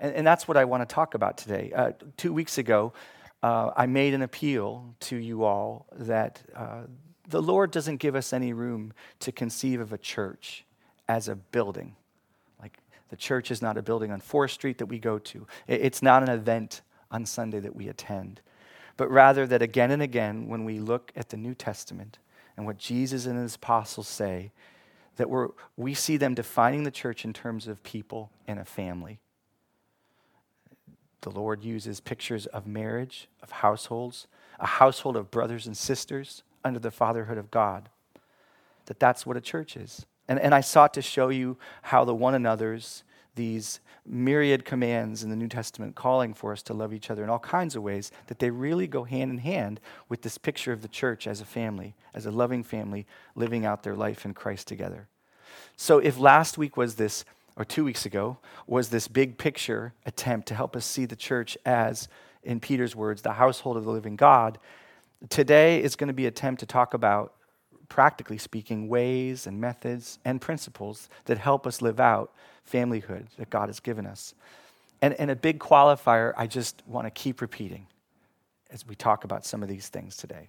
And, and that's what I want to talk about today. Uh, two weeks ago, uh, I made an appeal to you all that uh, the Lord doesn't give us any room to conceive of a church as a building. Like the church is not a building on 4th Street that we go to, it's not an event on Sunday that we attend, but rather that again and again, when we look at the New Testament and what Jesus and his apostles say, that we're, we see them defining the church in terms of people and a family. The Lord uses pictures of marriage, of households, a household of brothers and sisters under the fatherhood of God. That that's what a church is. And, and I sought to show you how the one another's, these myriad commands in the New Testament calling for us to love each other in all kinds of ways, that they really go hand in hand with this picture of the church as a family, as a loving family living out their life in Christ together. So if last week was this, or two weeks ago, was this big picture attempt to help us see the church as, in Peter's words, the household of the living God, today is going to be an attempt to talk about practically speaking, ways and methods and principles that help us live out familyhood that God has given us. And, and a big qualifier I just want to keep repeating as we talk about some of these things today.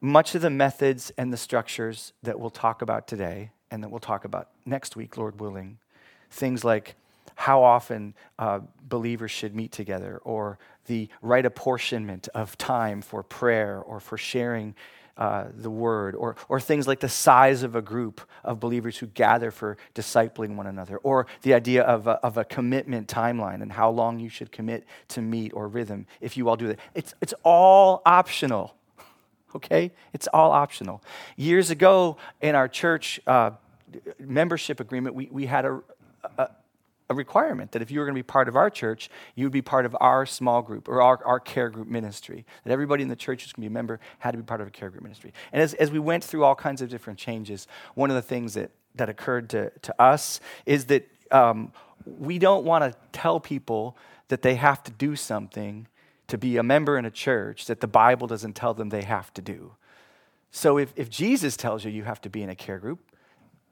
Much of the methods and the structures that we'll talk about today and that we'll talk about next week, Lord willing, things like how often uh, believers should meet together, or the right apportionment of time for prayer or for sharing uh, the word, or, or things like the size of a group of believers who gather for discipling one another, or the idea of a, of a commitment timeline and how long you should commit to meet or rhythm if you all do that. It's, it's all optional, okay? It's all optional. Years ago in our church uh, membership agreement, we, we had a, a requirement that if you were going to be part of our church, you would be part of our small group or our, our care group ministry. That everybody in the church who's going to be a member had to be part of a care group ministry. And as, as we went through all kinds of different changes, one of the things that, that occurred to, to us is that um, we don't want to tell people that they have to do something to be a member in a church that the Bible doesn't tell them they have to do. So if, if Jesus tells you you have to be in a care group,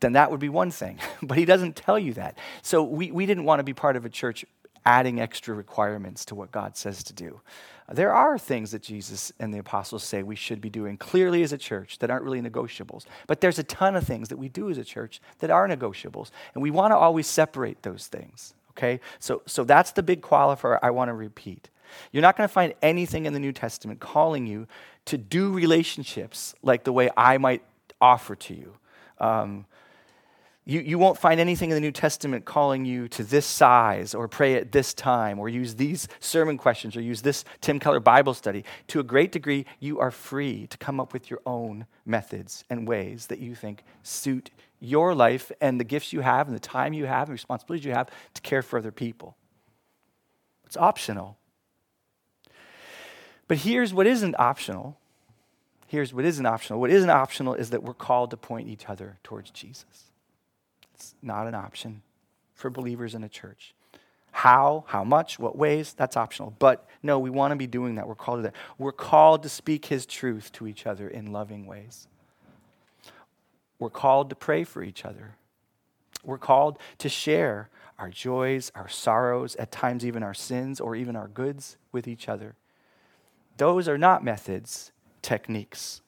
then that would be one thing. but he doesn't tell you that. So we, we didn't want to be part of a church adding extra requirements to what God says to do. There are things that Jesus and the apostles say we should be doing clearly as a church that aren't really negotiables. But there's a ton of things that we do as a church that are negotiables. And we want to always separate those things. Okay? So, so that's the big qualifier I want to repeat. You're not going to find anything in the New Testament calling you to do relationships like the way I might offer to you. Um, you, you won't find anything in the New Testament calling you to this size or pray at this time or use these sermon questions or use this Tim Keller Bible study. To a great degree, you are free to come up with your own methods and ways that you think suit your life and the gifts you have and the time you have and responsibilities you have to care for other people. It's optional. But here's what isn't optional. Here's what isn't optional. What isn't optional is that we're called to point each other towards Jesus. It's not an option for believers in a church. How, how much, what ways, that's optional. But no, we want to be doing that. We're called to that. We're called to speak His truth to each other in loving ways. We're called to pray for each other. We're called to share our joys, our sorrows, at times even our sins or even our goods with each other. Those are not methods, techniques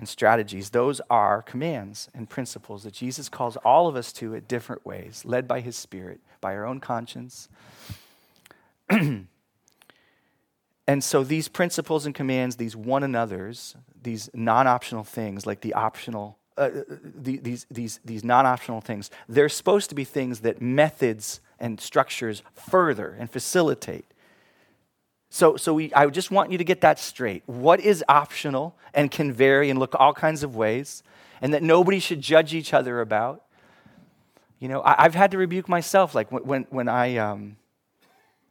and strategies. Those are commands and principles that Jesus calls all of us to at different ways, led by his Spirit, by our own conscience. and so these principles and commands, these one another's, these non optional things, like the optional. Uh, uh the, these, these, these non optional things, they're supposed to be things that methods and structures further and facilitate. So, so we, I just want you to get that straight. What is optional and can vary and look all kinds of ways, and that nobody should judge each other about? You know, I, have had to rebuke myself, like when, when I um,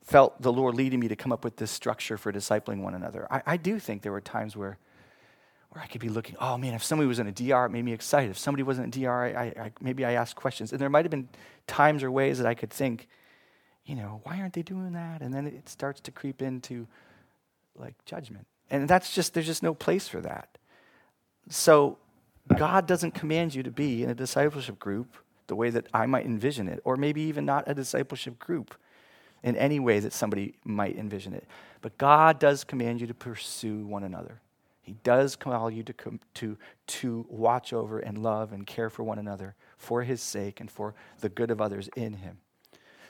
felt the Lord leading me to come up with this structure for discipling one another. I, I do think there were times where, where I could be looking, oh man, if somebody was in a DR, it made me excited. If somebody wasn't in a DR, I, I, maybe I asked questions. And there might have been times or ways that I could think, you know, why aren't they doing that? And then it starts to creep into like judgment. And that's just, there's just no place for that. So God doesn't command you to be in a discipleship group the way that I might envision it, or maybe even not a discipleship group. in any way that somebody might envision it. But God does command you to pursue one another. He does call you to, to, to watch over and love and care for one another for His sake and for the good of others in Him.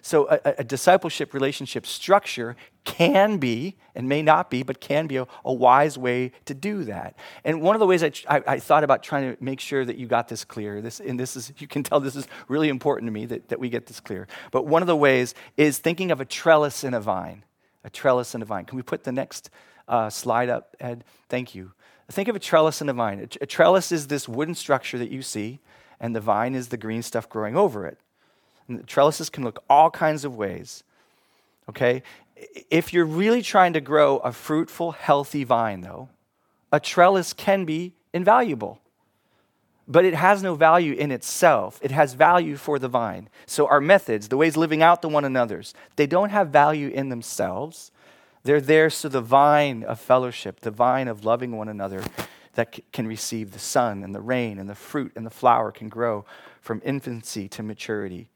So, a, a, discipleship relationship structure can be, and may not be, but can be a, a wise way to do that. And one of the ways I, I, I, thought about trying to make sure that you got this clear, this, and this is, you can tell this is really important to me that, that we get this clear. But one of the ways is thinking of a trellis and a vine. A trellis and a vine. Can we put the next uh, slide up, Ed? Thank you. Think of a trellis and a vine. A, a trellis is this wooden structure that you see, and the vine is the green stuff growing over it. Trellises can look all kinds of ways. Okay? If you're really trying to grow a fruitful, healthy vine, though, a trellis can be invaluable. But it has no value in itself. It has value for the vine. So, our methods, the ways living out to one another's, they don't have value in themselves. They're there so the vine of fellowship, the vine of loving one another, that c- can receive the sun and the rain and the fruit and the flower can grow from infancy to maturity.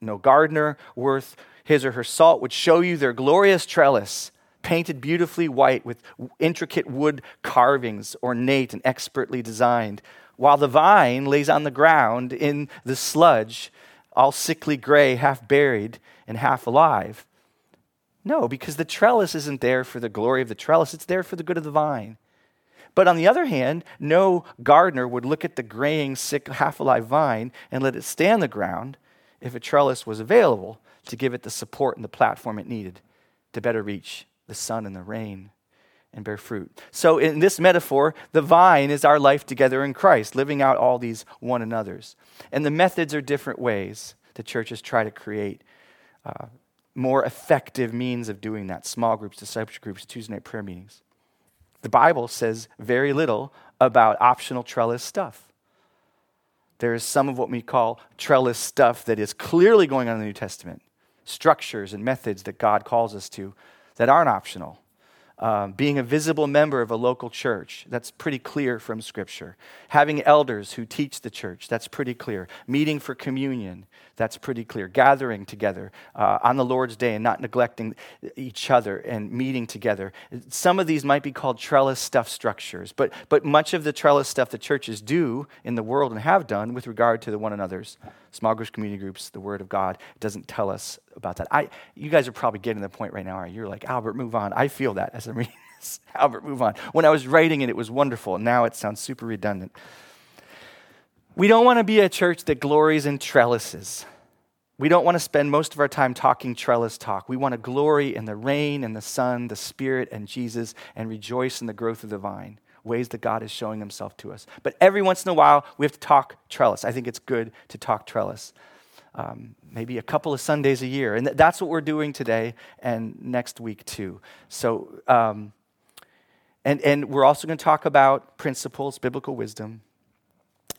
No gardener worth his or her salt would show you their glorious trellis, painted beautifully white with intricate wood carvings, ornate and expertly designed, while the vine lays on the ground in the sludge, all sickly gray, half buried and half alive. No, because the trellis isn't there for the glory of the trellis, it's there for the good of the vine. But on the other hand, no gardener would look at the graying, sick, half alive vine and let it stay on the ground if a trellis was available to give it the support and the platform it needed to better reach the sun and the rain and bear fruit. So, in this metaphor, the vine is our life together in Christ, living out all these one another's. And the methods are different ways the churches try to create uh, more effective means of doing that small groups, discipleship groups, Tuesday night prayer meetings. The Bible says very little about optional trellis stuff. There is some of what we call trellis stuff that is clearly going on in the New Testament, structures and methods that God calls us to that aren't optional. Um, being a visible member of a local church, that's pretty clear from Scripture. Having elders who teach the church, that's pretty clear. Meeting for communion, that's pretty clear. Gathering together uh, on the Lord's day and not neglecting each other and meeting together. Some of these might be called trellis stuff structures, but, but much of the trellis stuff the churches do in the world and have done with regard to the one another's, small groups, community groups, the Word of God, doesn't tell us about that. I, you guys are probably getting the point right now. You're like, Albert, move on. I feel that as I'm reading this. Albert, move on. When I was writing it, it was wonderful. Now it sounds super redundant. We don't want to be a church that glories in trellises. We don't want to spend most of our time talking trellis talk. We want to glory in the rain and the sun, the Spirit and Jesus, and rejoice in the growth of the vine, ways that God is showing himself to us. But every once in a while, we have to talk trellis. I think it's good to talk trellis. Um, maybe a couple of Sundays a year. And that's what we're doing today and next week, too. So, um, and, and we're also going to talk about principles, biblical wisdom,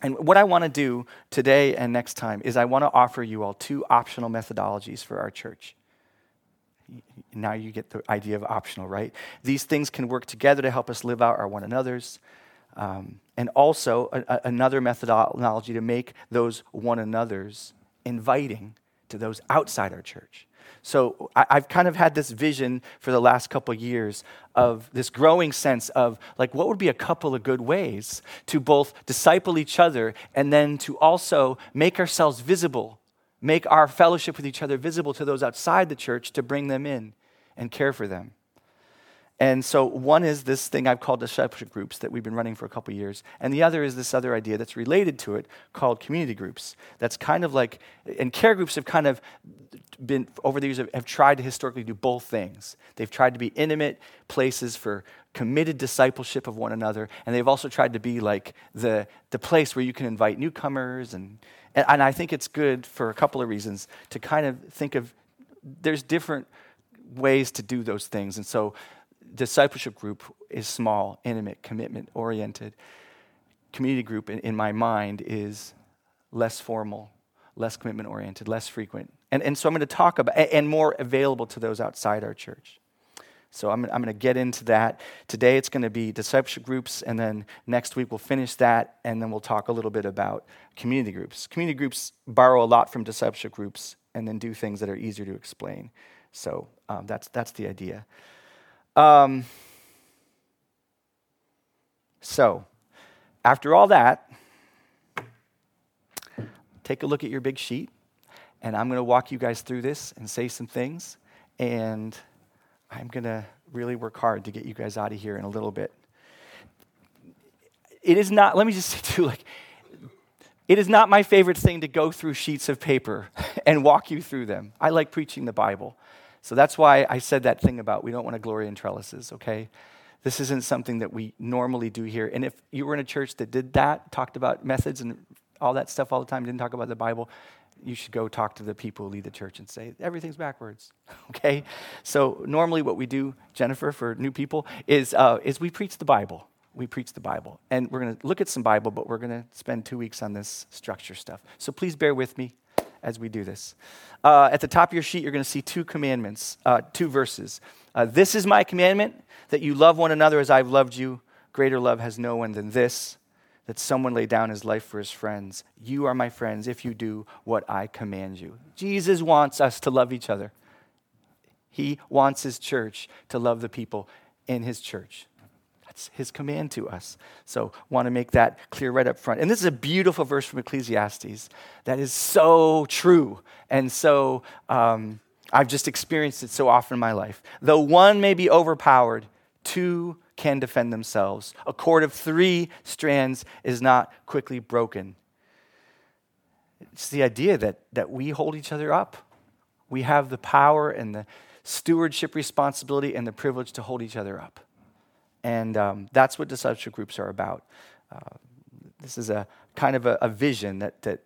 and what I want to do today and next time is I want to offer you all two optional methodologies for our church. Now you get the idea of optional, right? These things can work together to help us live out our one another's. Um, and also a, a, another methodology to make those one another's inviting to those outside our church. So I, have kind of had this vision for the last couple years of this growing sense of like what would be a couple of good ways to both disciple each other and then to also make ourselves visible, make our fellowship with each other visible to those outside the church to bring them in and care for them. And so one is this thing I've called discipleship groups that we've been running for a couple years. And the other is this other idea that's related to it called community groups. That's kind of like, and care groups have kind of been, over the years, have, have tried to historically do both things. They've tried to be intimate places for committed discipleship of one another. And they've also tried to be like the, the place where you can invite newcomers. And, and, and I think it's good for a couple of reasons to kind of think of, there's different ways to do those things. And so discipleship group is small, intimate, commitment oriented. Community group, in, in my mind, is less formal, less commitment oriented, less frequent. And, and so I'm going to talk about, and more available to those outside our church. So I'm, I'm going to get into that. Today it's going to be discipleship groups, and then next week we'll finish that, and then we'll talk a little bit about community groups. Community groups borrow a lot from discipleship groups and then do things that are easier to explain. So um, that's, that's the idea. Um, so, after all that, take a look at your big sheet, and I'm going to walk you guys through this and say some things, and I'm going to really work hard to get you guys out of here in a little bit. It is not, let me just say too, like, it is not my favorite thing to go through sheets of paper and walk you through them. I like preaching the Bible. So that's why I said that thing about we don't want to glory in trellises, okay? This isn't something that we normally do here. And if you were in a church that did that, talked about methods and all that stuff all the time, didn't talk about the Bible, you should go talk to the people who lead the church and say, everything's backwards. okay? So normally what we do, Jennifer, for new people, is, uh, is we preach the Bible. We preach the Bible. And we're going to look at some Bible, but we're going to spend two weeks on this structure stuff. So please bear with me as we do this. Uh, at the top of your sheet, you're going to see two commandments, uh, two verses. Uh, this is my commandment that you love one another as I've loved you. Greater love has no one than this, that someone lay down his life for his friends. You are my friends if you do what I command you. Jesus wants us to love each other. He wants his church to love the people in his church. That's his command to us. So, want to make that clear right up front. And this is a beautiful verse from Ecclesiastes that is so true and so. Um, I've just experienced it so often in my life. Though one may be overpowered, two can defend themselves. A cord of three strands is not quickly broken. It's the idea that, that we hold each other up. We have the power and the stewardship responsibility and the privilege to hold each other up. And um, that's what discipleship groups are about. Uh, this is a kind of a, a vision that, that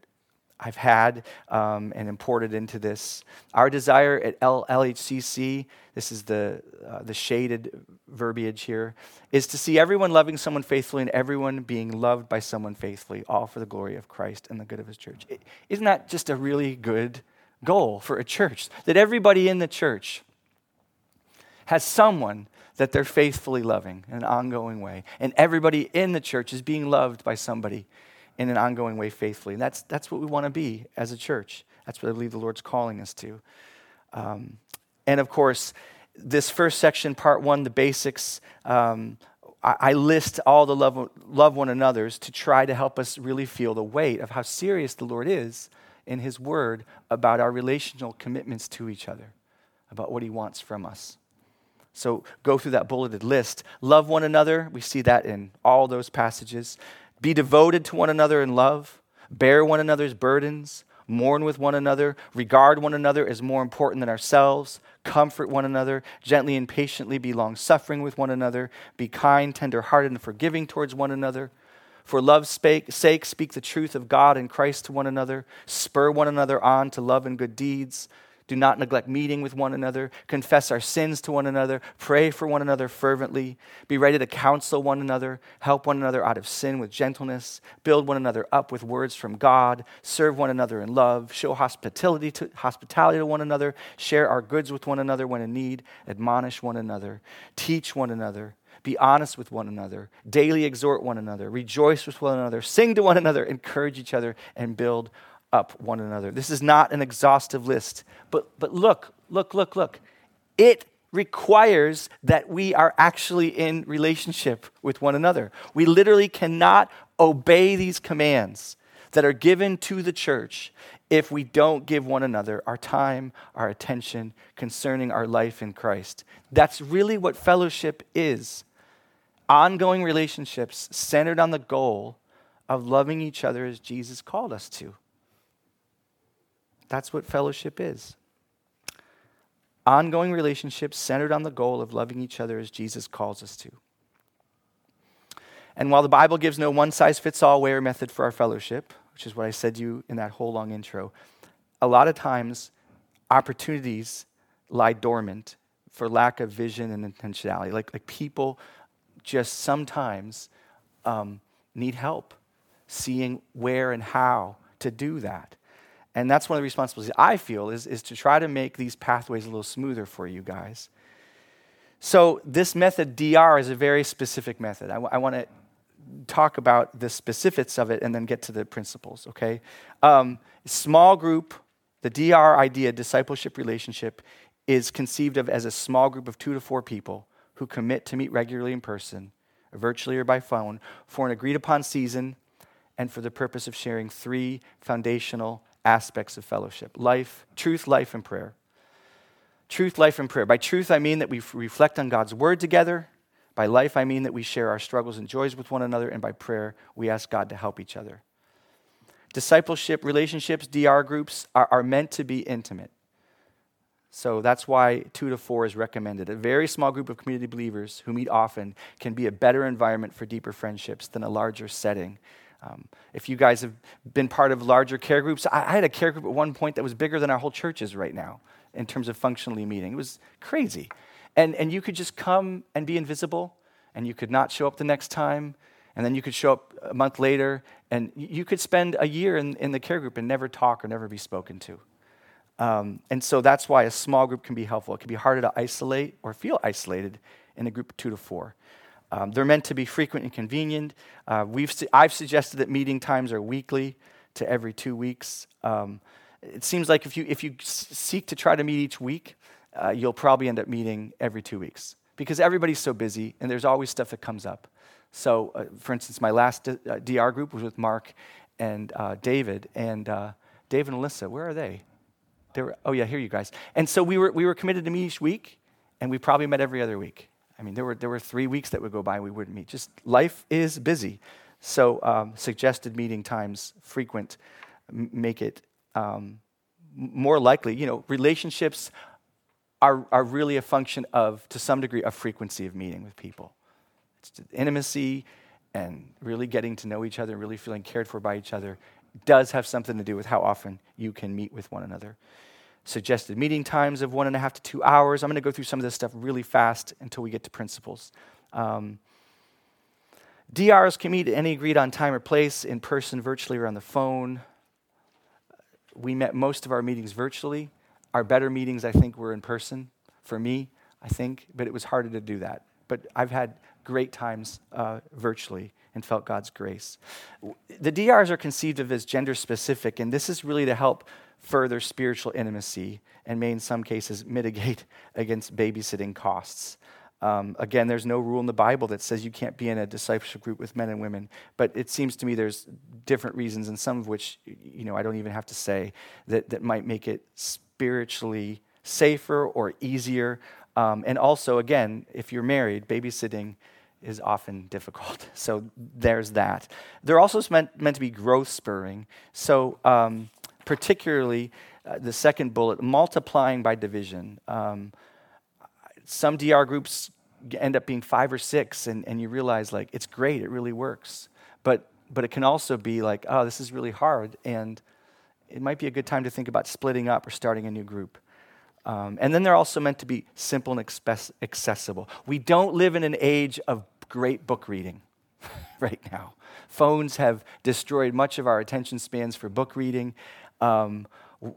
I've had um, and imported into this. Our desire at LHCC, this is the, uh, the shaded verbiage here, is to see everyone loving someone faithfully and everyone being loved by someone faithfully, all for the glory of Christ and the good of his church. is not that just a really good goal for a church? That everybody in the church has someone that they're faithfully loving in an ongoing way, and everybody in the church is being loved by somebody in an ongoing way faithfully. And that's, that's what we want to be as a church. That's what I believe the Lord's calling us to. Um, and of course, this first section, part one, the basics, um, I, I, list all the love, love one another's to try to help us really feel the weight of how serious the Lord is in His Word about our relational commitments to each other, about what He wants from us. So go through that bulleted list. Love one another. We see that in all those passages. Be devoted to one another in love, bear one another's burdens, mourn with one another, regard one another as more important than ourselves, comfort one another, gently and patiently be long suffering with one another, be kind, tender hearted, and forgiving towards one another. For love's sake, speak the truth of God and Christ to one another, spur one another on to love and good deeds do not neglect meeting with one another. Confess our sins to one another. Pray for one another fervently. Be ready to counsel one another. Help one another out of sin with gentleness. Build one another up with words from God. Serve one another in love. Show hospitality to, hospitality to one another. Share our goods with one another when in need. Admonish one another. Teach one another. Be honest with one another. Daily exhort one another. Rejoice with one another. Sing to one another. Encourage each other and build up one another. This is not an exhaustive list, but, but look, look, look, look. It requires that we are actually in relationship with one another. We literally cannot obey these commands that are given to the church if we don't give one another our time, our attention concerning our life in Christ. That's really what fellowship is ongoing relationships centered on the goal of loving each other as Jesus called us to. That's what fellowship is. Ongoing relationships centered on the goal of loving each other as Jesus calls us to. And while the Bible gives no one size fits all way or method for our fellowship, which is what I said to you in that whole long intro, a lot of times opportunities lie dormant for lack of vision and intentionality. Like, like people just sometimes um, need help seeing where and how to do that. And that's one of the responsibilities I feel is, is to try to make these pathways a little smoother for you guys. So, this method, DR, is a very specific method. I, w- I want to talk about the specifics of it and then get to the principles, okay? Um, small group, The DR idea, discipleship relationship, is conceived of as a small group of two to four people who commit to meet regularly in person, virtually or by phone, for an agreed upon season and for the purpose of sharing three foundational aspects of fellowship life, truth, life, and prayer. Truth, life, and prayer. By truth, I mean that we reflect on God's word together. By life, I mean that we share our struggles and joys with one another. And by prayer, we ask God to help each other. Discipleship relationships, DR groups, are, are meant to be intimate. So that's why two to four is recommended. A very small group of community believers who meet often can be a better environment for deeper friendships than a larger setting. Um, if you guys have been part of larger care groups, I, I, had a care group at one point that was bigger than our whole churches right now in terms of functionally meeting. It was crazy. And, and you could just come and be invisible, and you could not show up the next time, and then you could show up a month later, and you could spend a year in, in the care group and never talk or never be spoken to. Um, and so that's why a small group can be helpful. It can be harder to isolate or feel isolated in a group of two to four. Um, they're meant to be frequent and convenient. Uh, we've su- I've suggested that meeting times are weekly to every two weeks. Um, it seems like if you, if you s- seek to try to meet each week, uh, you'll probably end up meeting every two weeks because everybody's so busy and there's always stuff that comes up. So, uh, for instance, my last D- uh, DR group was with Mark and uh, David, and uh, Dave and Alyssa, where are they? They were, oh, yeah, here you guys. And so we were, we were committed to meet each week, and we probably met every other week. I mean, there were, there were three weeks that would go by and we wouldn't meet. Just life is busy. So, um, suggested meeting times, frequent, m- make it um, more likely. You know, relationships are, are really a function of, to some degree, a frequency of meeting with people It's intimacy and really getting to know each other and really feeling cared for by each other does have something to do with how often you can meet with one another. Suggested meeting times of one and a half to two hours. I'm going to go through some of this stuff really fast until we get to principles. Um, DRs can meet at any agreed on time or place, in person, virtually, or on the phone. We met most of our meetings virtually. Our better meetings, I think, were in person for me, I think, but it was harder to do that. But I've had great times uh, virtually and felt God's grace. The DRs are conceived of as gender specific, and this is really to help further spiritual intimacy and may, in some cases, mitigate against babysitting costs. Um, again, there's no rule in the Bible that says you can't be in a discipleship group with men and women, but it seems to me there's different reasons, and some of which, you know, I don't even have to say, that, that might make it spiritually safer or easier. Um, and also, again, if you're married, babysitting is often difficult. So there's that. They're also meant, meant to be growth spurring. So, um, particularly uh, the second bullet, multiplying by division. Um, some DR groups end up being five or six, and, and you realize, like, it's great, it really works. But, but it can also be like, oh, this is really hard, and it might be a good time to think about splitting up or starting a new group. Um, and then they're also meant to be simple and accessible. We don't live in an age of great book reading right now. Phones have destroyed much of our attention spans for book reading. Um,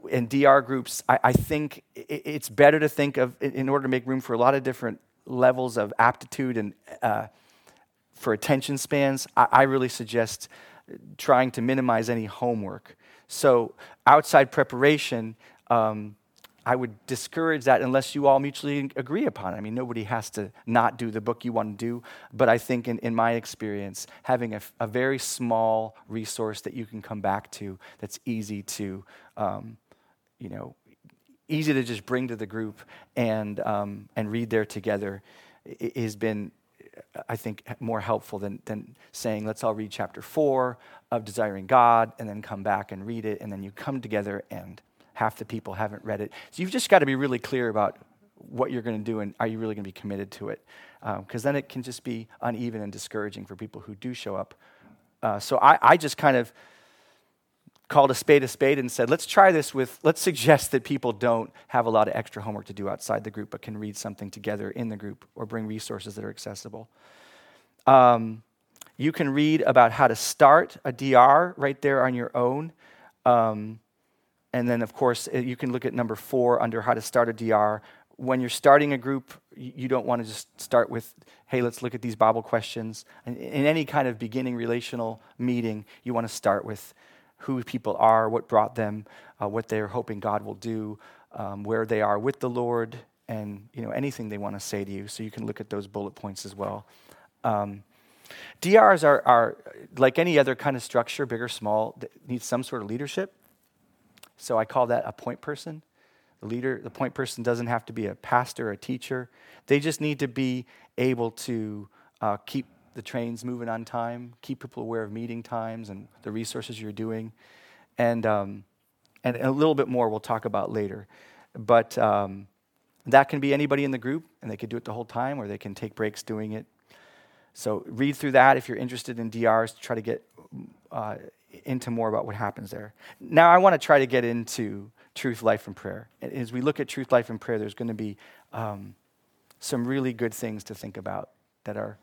in DR groups, I, I, think it's better to think of, in order to make room for a lot of different levels of aptitude and uh, for attention spans, I, I really suggest trying to minimize any homework. So, outside preparation, um, I would discourage that unless you all mutually agree upon it. I mean, nobody has to not do the book you want to do, but I think in, in my experience, having a, a very small resource that you can come back to that's easy to, um, you know, easy to just bring to the group and, um, and read there together has been, I think, more helpful than, than saying, let's all read chapter four of Desiring God and then come back and read it, and then you come together and half the people haven't read it. So you've just got to be really clear about what you're going to do and are you really going to be committed to it? Because um, then it can just be uneven and discouraging for people who do show up. Uh, so I, I just kind of called a spade a spade and said, let's try this with, let's suggest that people don't have a lot of extra homework to do outside the group, but can read something together in the group or bring resources that are accessible. Um, you can read about how to start a DR right there on your own. Um, and then, of course, you can look at number four under how to start a DR. When you're starting a group, you don't want to just start with, hey, let's look at these Bible questions. In any kind of beginning relational meeting, you want to start with, who people are, what brought them, uh, what they're hoping God will do, um, where they are with the Lord, and you know anything they want to say to you. So you can look at those bullet points as well. Um, DRs are, are like any other kind of structure, big or small, that needs some sort of leadership. So I call that a point person. The leader, the point person doesn't have to be a pastor or a teacher. They just need to be able to uh, keep the trains moving on time, keep people aware of meeting times and the resources you're doing, and um, and a little bit more we'll talk about later. But um, that can be anybody in the group, and they could do it the whole time, or they can take breaks doing it. So read through that if you're interested in DRs to try to get uh, into more about what happens there. Now I want to try to get into truth, life, and prayer. As we look at truth, life, and prayer, there's going to be um, some really good things to think about that are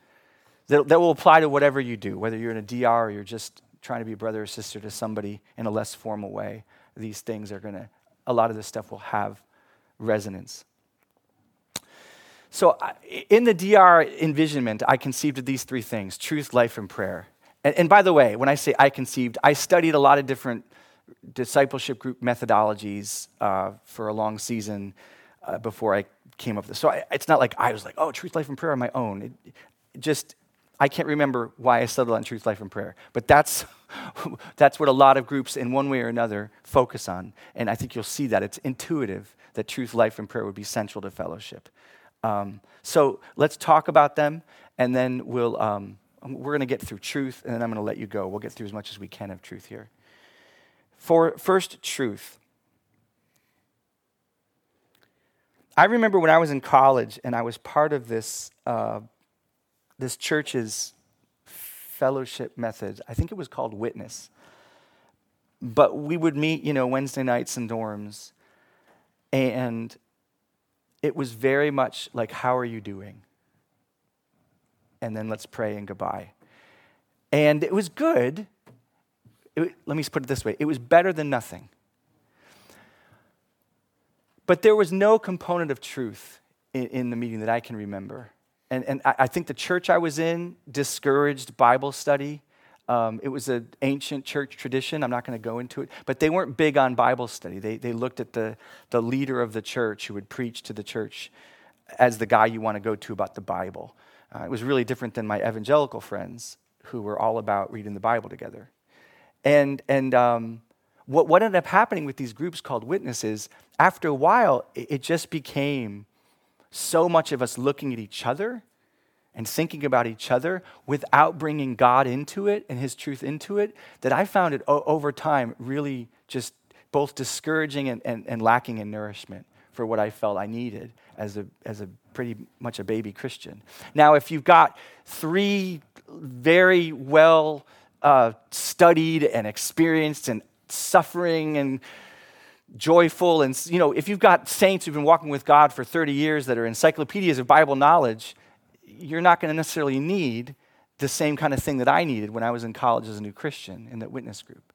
that, that will apply to whatever you do, whether you're in a DR or you're just trying to be a brother or sister to somebody in a less formal way. These things are going to, a lot of this stuff will have resonance. So, in the DR envisionment, I conceived of these three things truth, life, and prayer. And, and, by the way, when I say I conceived, I studied a lot of different discipleship group methodologies uh, for a long season uh, before I came up with this. So, I, it's not like I was like, oh, truth, life, and prayer on my own. It, it just I can't remember why I settled on truth, life, and prayer, but that's, that's what a lot of groups, in one way or another, focus on. And I think you'll see that. It's intuitive that truth, life, and prayer would be central to fellowship. Um, so let's talk about them, and then we'll, um, we're going to get through truth, and then I'm going to let you go. We'll get through as much as we can of truth here. For first, truth. I remember when I was in college and I was part of this uh, this church's fellowship method. I think it was called Witness. But we would meet, you know, Wednesday nights in dorms, and it was very much like, How are you doing? And then let's pray and goodbye. And it was good. It, let me put it this way it was better than nothing. But there was no component of truth in, in the meeting that I can remember and, and I think the church I was in discouraged Bible study. Um, it was an ancient church tradition. I'm not going to go into it. But they weren't big on Bible study. They, they looked at the, the leader of the church who would preach to the church as the guy you want to go to about the Bible. Uh, it was really different than my evangelical friends who were all about reading the Bible together. And, and um, what, what ended up happening with these groups called witnesses, after a while, it, it just became so much of us looking at each other and thinking about each other without bringing God into it and His truth into it that I found it o- over time really just both discouraging and, and, and lacking in nourishment for what I felt I needed as a, as a pretty much a baby Christian. Now, if you've got three very well uh, studied and experienced and suffering and joyful and you know if you've got saints who've been walking with god for 30 years that are encyclopedias of bible knowledge you're not going to necessarily need the same kind of thing that i needed when i was in college as a new christian in that witness group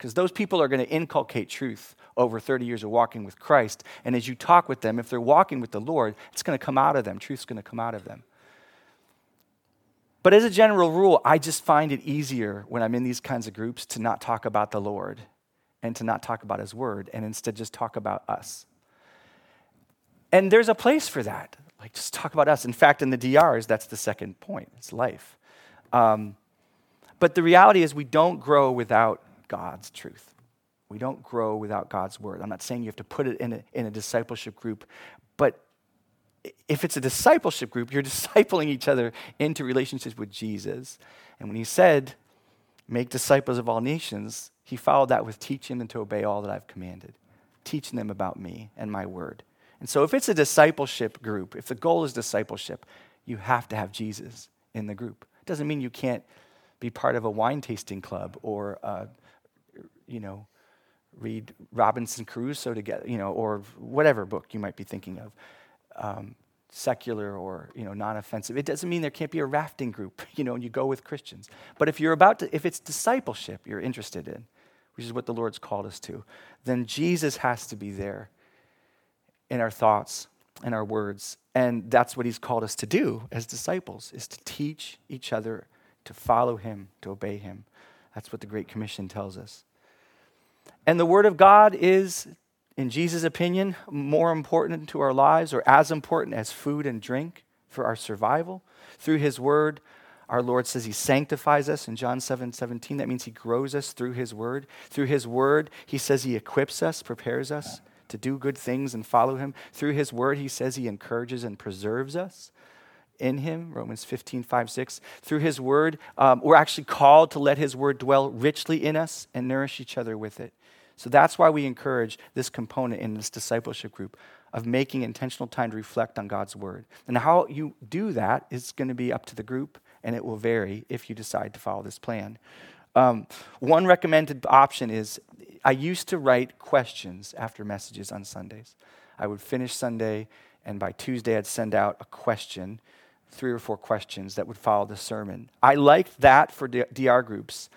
because those people are going to inculcate truth over 30 years of walking with christ and as you talk with them if they're walking with the lord it's going to come out of them truth's going to come out of them but as a general rule i just find it easier when i'm in these kinds of groups to not talk about the lord and to not talk about his word and instead just talk about us. And there's a place for that. Like, just talk about us. In fact, in the DRs, that's the second point it's life. Um, but the reality is, we don't grow without God's truth. We don't grow without God's word. I'm not saying you have to put it in a, in a discipleship group, but if it's a discipleship group, you're discipling each other into relationships with Jesus. And when he said, make disciples of all nations, he followed that with teaching them to obey all that I've commanded, teaching them about me and my word. And so, if it's a discipleship group, if the goal is discipleship, you have to have Jesus in the group. It doesn't mean you can't be part of a wine tasting club or, uh, you know, read Robinson Crusoe together, you know, or whatever book you might be thinking of. Um, secular or you know non-offensive it doesn't mean there can't be a rafting group you know and you go with christians but if you're about to if it's discipleship you're interested in which is what the Lord's called us to, then Jesus has to be there in our thoughts and our words. And that's what he's called us to do as disciples, is to teach each other to follow him, to obey him. That's what the Great Commission tells us. And the Word of God is, in Jesus' opinion, more important to our lives or as important as food and drink for our survival. Through His Word, our Lord says He sanctifies us in John 7 17. That means He grows us through His Word. Through His Word, He says He equips us, prepares us to do good things and follow Him. Through His Word, He says He encourages and preserves us in him, Romans 15, 5, 6. Through his word, um, we're actually called to let his word dwell richly in us and nourish each other with it. So that's why we encourage this component in this discipleship group of making intentional time to reflect on God's word. And how you do that is going to be up to the group, and it will vary if you decide to follow this plan. Um, one recommended option is I used to write questions after messages on Sundays. I would finish Sunday, and by Tuesday, I'd send out a question three or four questions that would follow the sermon. I liked that for DR groups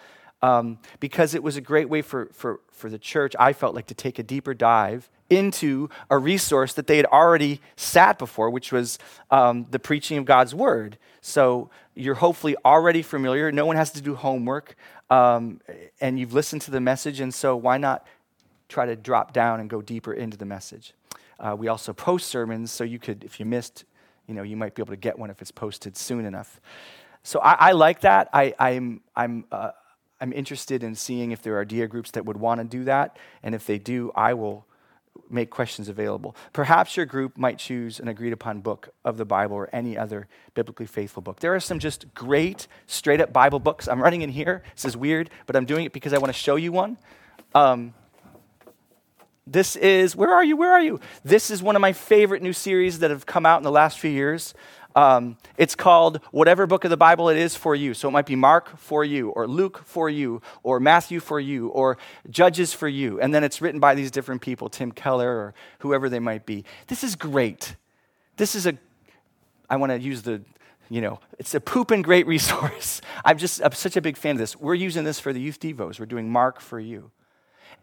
um, because it was a great way for, for, for the church, I felt like, to take a deeper dive into a resource that they had already sat before, which was um, the preaching of God's word. So you're hopefully already familiar. No one has to do homework, um, and you've listened to the message, and so why not try to drop down and go deeper into the message? Uh, we also post sermons, so you could, if you missed you know, you might be able to get one if it's posted soon enough. So I, I like that. I, I'm, I'm, uh, I'm interested in seeing if there are DR groups that would want to do that. And if they do, I will make questions available. Perhaps your group might choose an agreed upon book of the Bible or any other biblically faithful book. There are some just great straight up Bible books. I'm running in here. This is weird, but I'm doing it because I want to show you one. Um, this is, where are you? Where are you? This is one of my favorite new series that have come out in the last few years. Um, it's called Whatever Book of the Bible It Is for You. So it might be Mark for you, or Luke for you, or Matthew for you, or Judges for you. And then it's written by these different people, Tim Keller or whoever they might be. This is great. This is a, I want to use the, you know, it's a poop and great resource. I'm just I'm such a big fan of this. We're using this for the youth devos. We're doing Mark for you.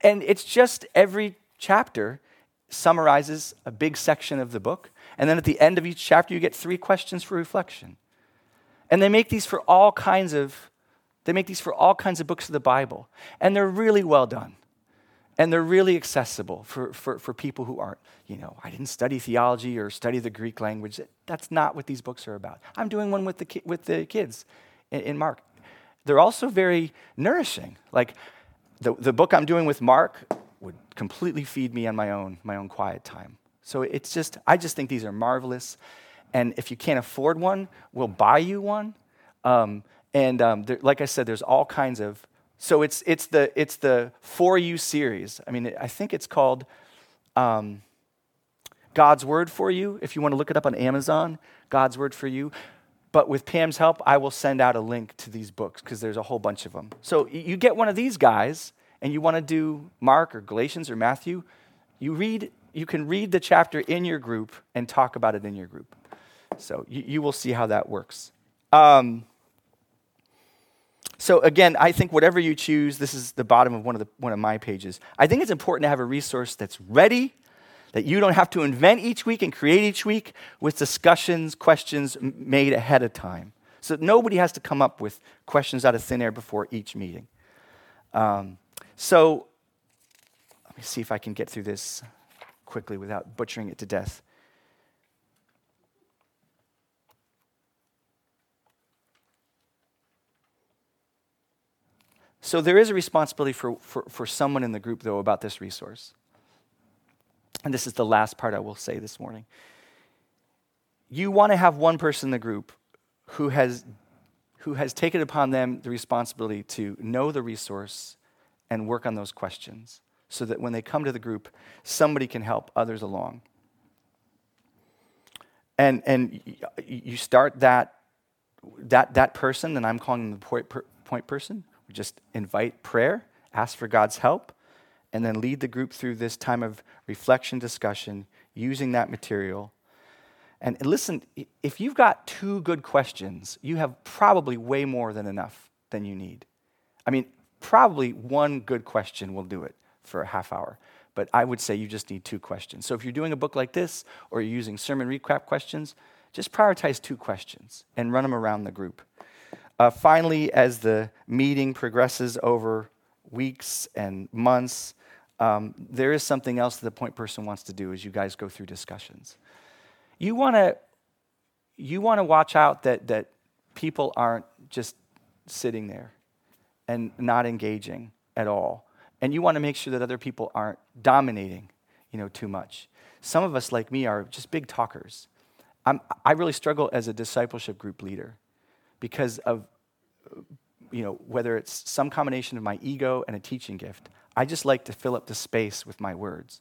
And it's just every chapter summarizes a big section of the book. And then at the end of each chapter, you get three questions for reflection. And they make these for all kinds of they make these for all kinds of books of the Bible. And they're really well done. And they're really accessible for, for, for people who aren't, you know, I didn't study theology or study the Greek language. That's not what these books are about. I'm doing one with the, ki- with the kids in, in Mark. They're also very nourishing. Like the, the book I'm doing with Mark, completely feed me on my own, my own quiet time. So it's just, I just think these are marvelous. And if you can't afford one, we'll buy you one. Um, and um, there, like I said, there's all kinds of. So it's it's the it's the for you series. I mean, I think it's called um, God's Word for You. If you want to look it up on Amazon, God's Word for You. But with Pam's help, I will send out a link to these books because there's a whole bunch of them. So you get one of these guys, and you want to do Mark or Galatians or Matthew, you read you can read the chapter in your group and talk about it in your group. So you, you will see how that works. Um, so again, I think whatever you choose, this is the bottom of one of the one of my pages. I think it's important to have a resource that's ready, that you don't have to invent each week and create each week with discussions, questions made ahead of time. So nobody has to come up with questions out of thin air before each meeting. Um, so let me see if I can get through this quickly without butchering it to death. So there is a responsibility for, for, for someone in the group, though, about this resource. And this is the last part I will say this morning. You want to have one person in the group who has, who has taken upon them the responsibility to know the resource and work on those questions so that when they come to the group, somebody can help others along. And, and you start that, that, that person, and I'm calling them the point, point person, we just invite prayer, ask for God's help, and then lead the group through this time of reflection, discussion, using that material. And listen, if you've got two good questions, you have probably way more than enough than you need. I mean, probably one good question will do it for a half hour. But I would say you just need two questions. So if you're doing a book like this or you're using sermon recap questions, just prioritize two questions and run them around the group. Uh, finally, as the meeting progresses over weeks and months, um, there is something else that the point person wants to do as you guys go through discussions. You want to you want to watch out that that people aren't just sitting there and not engaging at all. And you want to make sure that other people aren't dominating, you know, too much. Some of us, like me, are just big talkers. I'm, I really struggle as a discipleship group leader because of, you know, whether it's some combination of my ego and a teaching gift. I just like to fill up the space with my words.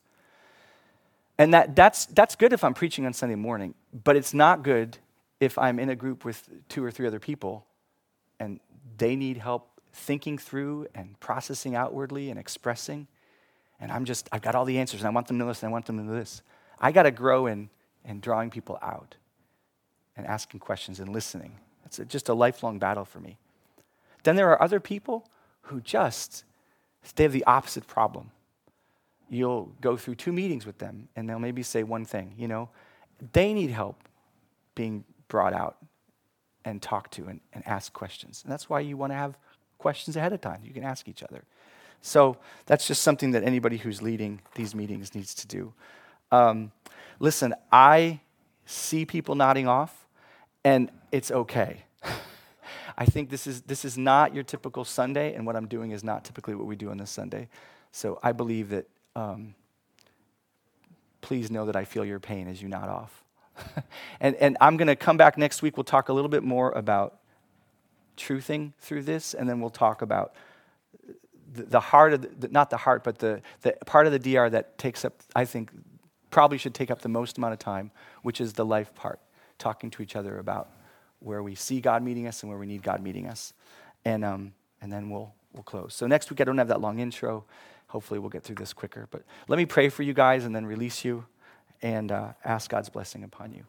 And that, that's, that's good if I'm preaching on Sunday morning, but it's not good if I'm in a group with two or three other people and they need help thinking through and processing outwardly and expressing. And I'm just, I've got all the answers and I want them to listen, I want them to do this. I got to grow in, in drawing people out and asking questions and listening. It's just a lifelong battle for me. Then there are other people who just, they have the opposite problem. You'll go through two meetings with them and they'll maybe say one thing, you know, they need help being brought out and talked to and, and asked questions. And that's why you want to have questions ahead of time. You can ask each other. So that's just something that anybody who's leading these meetings needs to do. Um, listen, I see people nodding off, and it's okay. I think this is, this is not your typical Sunday, and what I'm doing is not typically what we do on this Sunday. So I believe that, um, please know that I feel your pain as you nod off. and, and I'm going to come back next week. We'll talk a little bit more about truthing through this, and then we'll talk about the, heart of the, not the heart, but the, the part of the DR that takes up, I think, probably should take up the most amount of time, which is the life part, talking to each other about where we see God meeting us and where we need God meeting us. And, um, and then we'll, we'll close. So next week, I don't have that long intro. Hopefully, we'll get through this quicker. But let me pray for you guys and then release you and uh, ask God's blessing upon you.